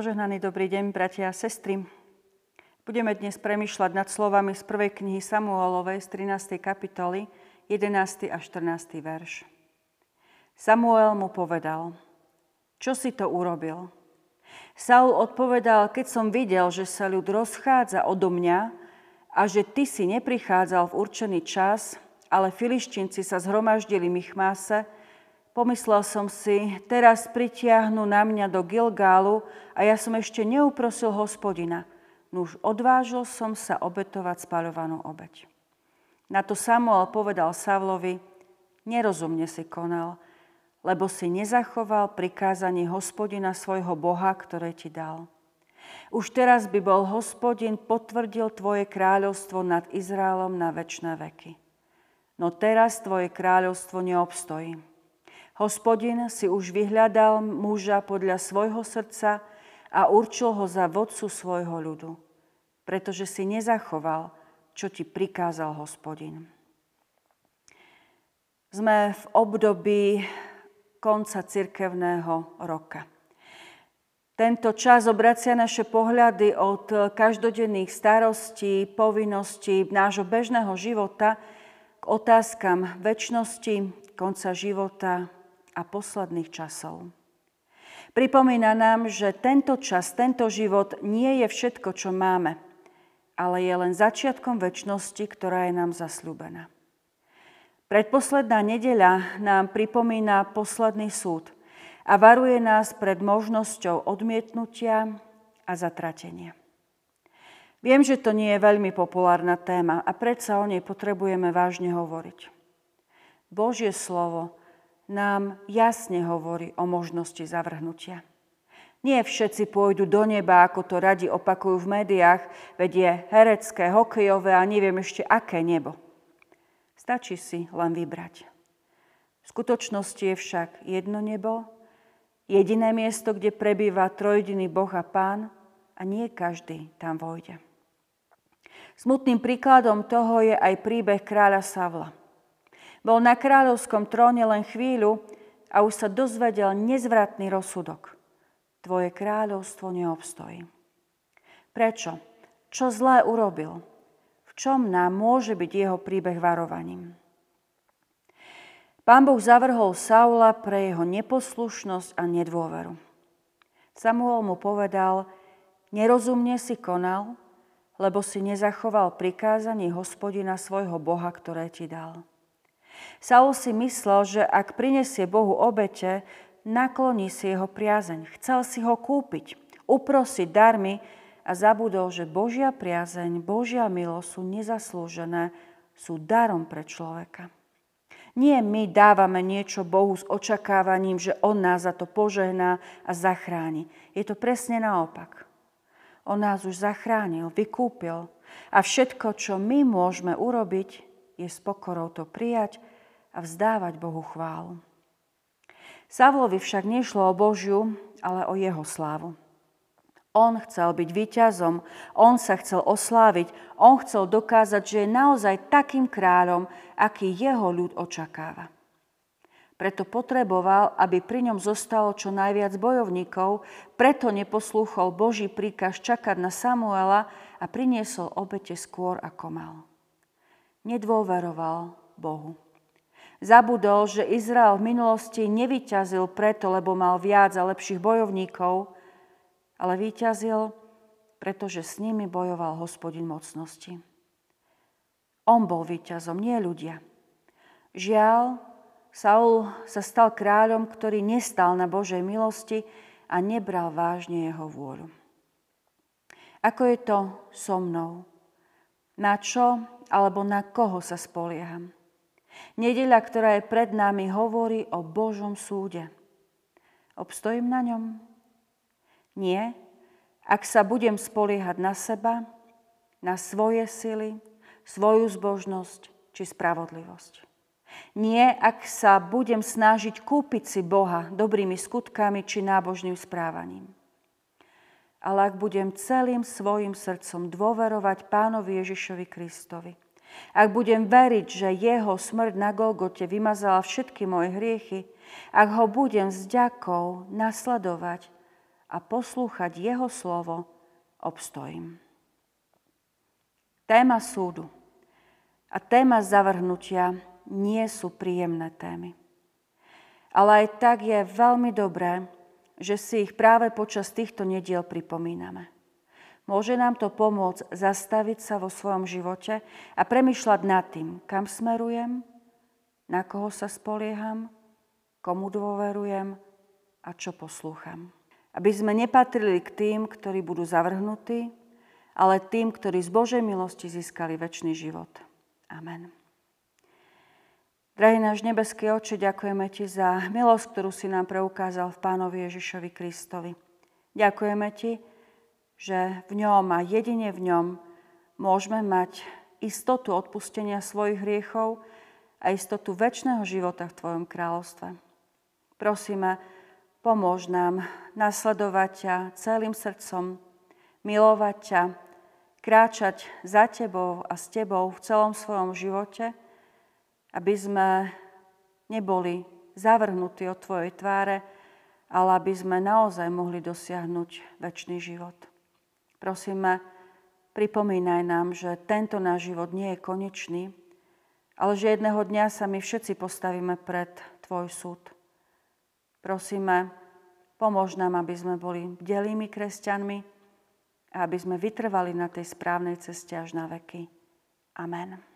Požehnaný dobrý deň, bratia a sestry. Budeme dnes premyšľať nad slovami z prvej knihy Samuelovej z 13. kapitoly, 11. a 14. verš. Samuel mu povedal, čo si to urobil? Saul odpovedal, keď som videl, že sa ľud rozchádza odo mňa a že ty si neprichádzal v určený čas, ale filištinci sa zhromaždili Michmáse, Pomyslel som si, teraz pritiahnu na mňa do Gilgálu a ja som ešte neuprosil hospodina. Nuž odvážil som sa obetovať spaľovanú obeď. Na to Samuel povedal Savlovi, nerozumne si konal, lebo si nezachoval prikázanie hospodina svojho Boha, ktoré ti dal. Už teraz by bol hospodin potvrdil tvoje kráľovstvo nad Izraelom na väčšie veky. No teraz tvoje kráľovstvo neobstojí Hospodin si už vyhľadal muža podľa svojho srdca a určil ho za vodcu svojho ľudu, pretože si nezachoval, čo ti prikázal hospodin. Sme v období konca cirkevného roka. Tento čas obracia naše pohľady od každodenných starostí, povinností nášho bežného života k otázkam väčšnosti, konca života, a posledných časov. Pripomína nám, že tento čas, tento život nie je všetko, čo máme, ale je len začiatkom väčšnosti, ktorá je nám zasľúbená. Predposledná nedeľa nám pripomína posledný súd a varuje nás pred možnosťou odmietnutia a zatratenia. Viem, že to nie je veľmi populárna téma a predsa o nej potrebujeme vážne hovoriť. Božie slovo nám jasne hovorí o možnosti zavrhnutia. Nie všetci pôjdu do neba, ako to radi opakujú v médiách, veď je herecké, hokejové a neviem ešte aké nebo. Stačí si len vybrať. V skutočnosti je však jedno nebo, jediné miesto, kde prebýva trojdiný Boh a Pán a nie každý tam vojde. Smutným príkladom toho je aj príbeh kráľa Savla. Bol na kráľovskom tróne len chvíľu a už sa dozvedel nezvratný rozsudok. Tvoje kráľovstvo neobstojí. Prečo? Čo zlé urobil? V čom nám môže byť jeho príbeh varovaním? Pán Boh zavrhol Saula pre jeho neposlušnosť a nedôveru. Samuel mu povedal, nerozumne si konal, lebo si nezachoval prikázanie hospodina svojho Boha, ktoré ti dal. Saul si myslel, že ak prinesie Bohu obete, nakloní si jeho priazeň. Chcel si ho kúpiť, uprosiť darmi a zabudol, že Božia priazeň, Božia milosť sú nezaslúžené, sú darom pre človeka. Nie my dávame niečo Bohu s očakávaním, že On nás za to požehná a zachráni. Je to presne naopak. On nás už zachránil, vykúpil a všetko, čo my môžeme urobiť, je s pokorou to prijať a vzdávať Bohu chválu. Savlovi však nešlo o Božiu, ale o jeho slávu. On chcel byť víťazom, on sa chcel osláviť, on chcel dokázať, že je naozaj takým kráľom, aký jeho ľud očakáva. Preto potreboval, aby pri ňom zostalo čo najviac bojovníkov, preto neposlúchol Boží príkaz čakať na Samuela a priniesol obete skôr ako mal nedôveroval Bohu. Zabudol, že Izrael v minulosti nevyťazil preto, lebo mal viac a lepších bojovníkov, ale vyťazil, pretože s nimi bojoval hospodin mocnosti. On bol víťazom, nie ľudia. Žiaľ, Saul sa stal kráľom, ktorý nestal na Božej milosti a nebral vážne jeho vôľu. Ako je to so mnou? Na čo alebo na koho sa spolieham. Nedeľa, ktorá je pred nami, hovorí o Božom súde. Obstojím na ňom? Nie, ak sa budem spoliehať na seba, na svoje sily, svoju zbožnosť či spravodlivosť. Nie, ak sa budem snažiť kúpiť si Boha dobrými skutkami či nábožným správaním ale ak budem celým svojim srdcom dôverovať Pánovi Ježišovi Kristovi, ak budem veriť, že jeho smrť na Golgote vymazala všetky moje hriechy, ak ho budem s ďakou nasledovať a poslúchať Jeho slovo, obstojím. Téma súdu a téma zavrhnutia nie sú príjemné témy. Ale aj tak je veľmi dobré, že si ich práve počas týchto nediel pripomíname. Môže nám to pomôcť zastaviť sa vo svojom živote a premyšľať nad tým, kam smerujem, na koho sa spolieham, komu dôverujem a čo poslúcham. Aby sme nepatrili k tým, ktorí budú zavrhnutí, ale tým, ktorí z Božej milosti získali väčší život. Amen. Drahý náš nebeský oče, ďakujeme Ti za milosť, ktorú si nám preukázal v Pánovi Ježišovi Kristovi. Ďakujeme Ti, že v ňom a jedine v ňom môžeme mať istotu odpustenia svojich hriechov a istotu väčšného života v Tvojom kráľovstve. Prosíme, pomôž nám nasledovať ťa celým srdcom, milovať ťa, kráčať za Tebou a s Tebou v celom svojom živote, aby sme neboli zavrhnutí od Tvojej tváre, ale aby sme naozaj mohli dosiahnuť väčší život. Prosíme, pripomínaj nám, že tento náš život nie je konečný, ale že jedného dňa sa my všetci postavíme pred Tvoj súd. Prosíme, pomôž nám, aby sme boli bdelými kresťanmi a aby sme vytrvali na tej správnej ceste až na veky. Amen.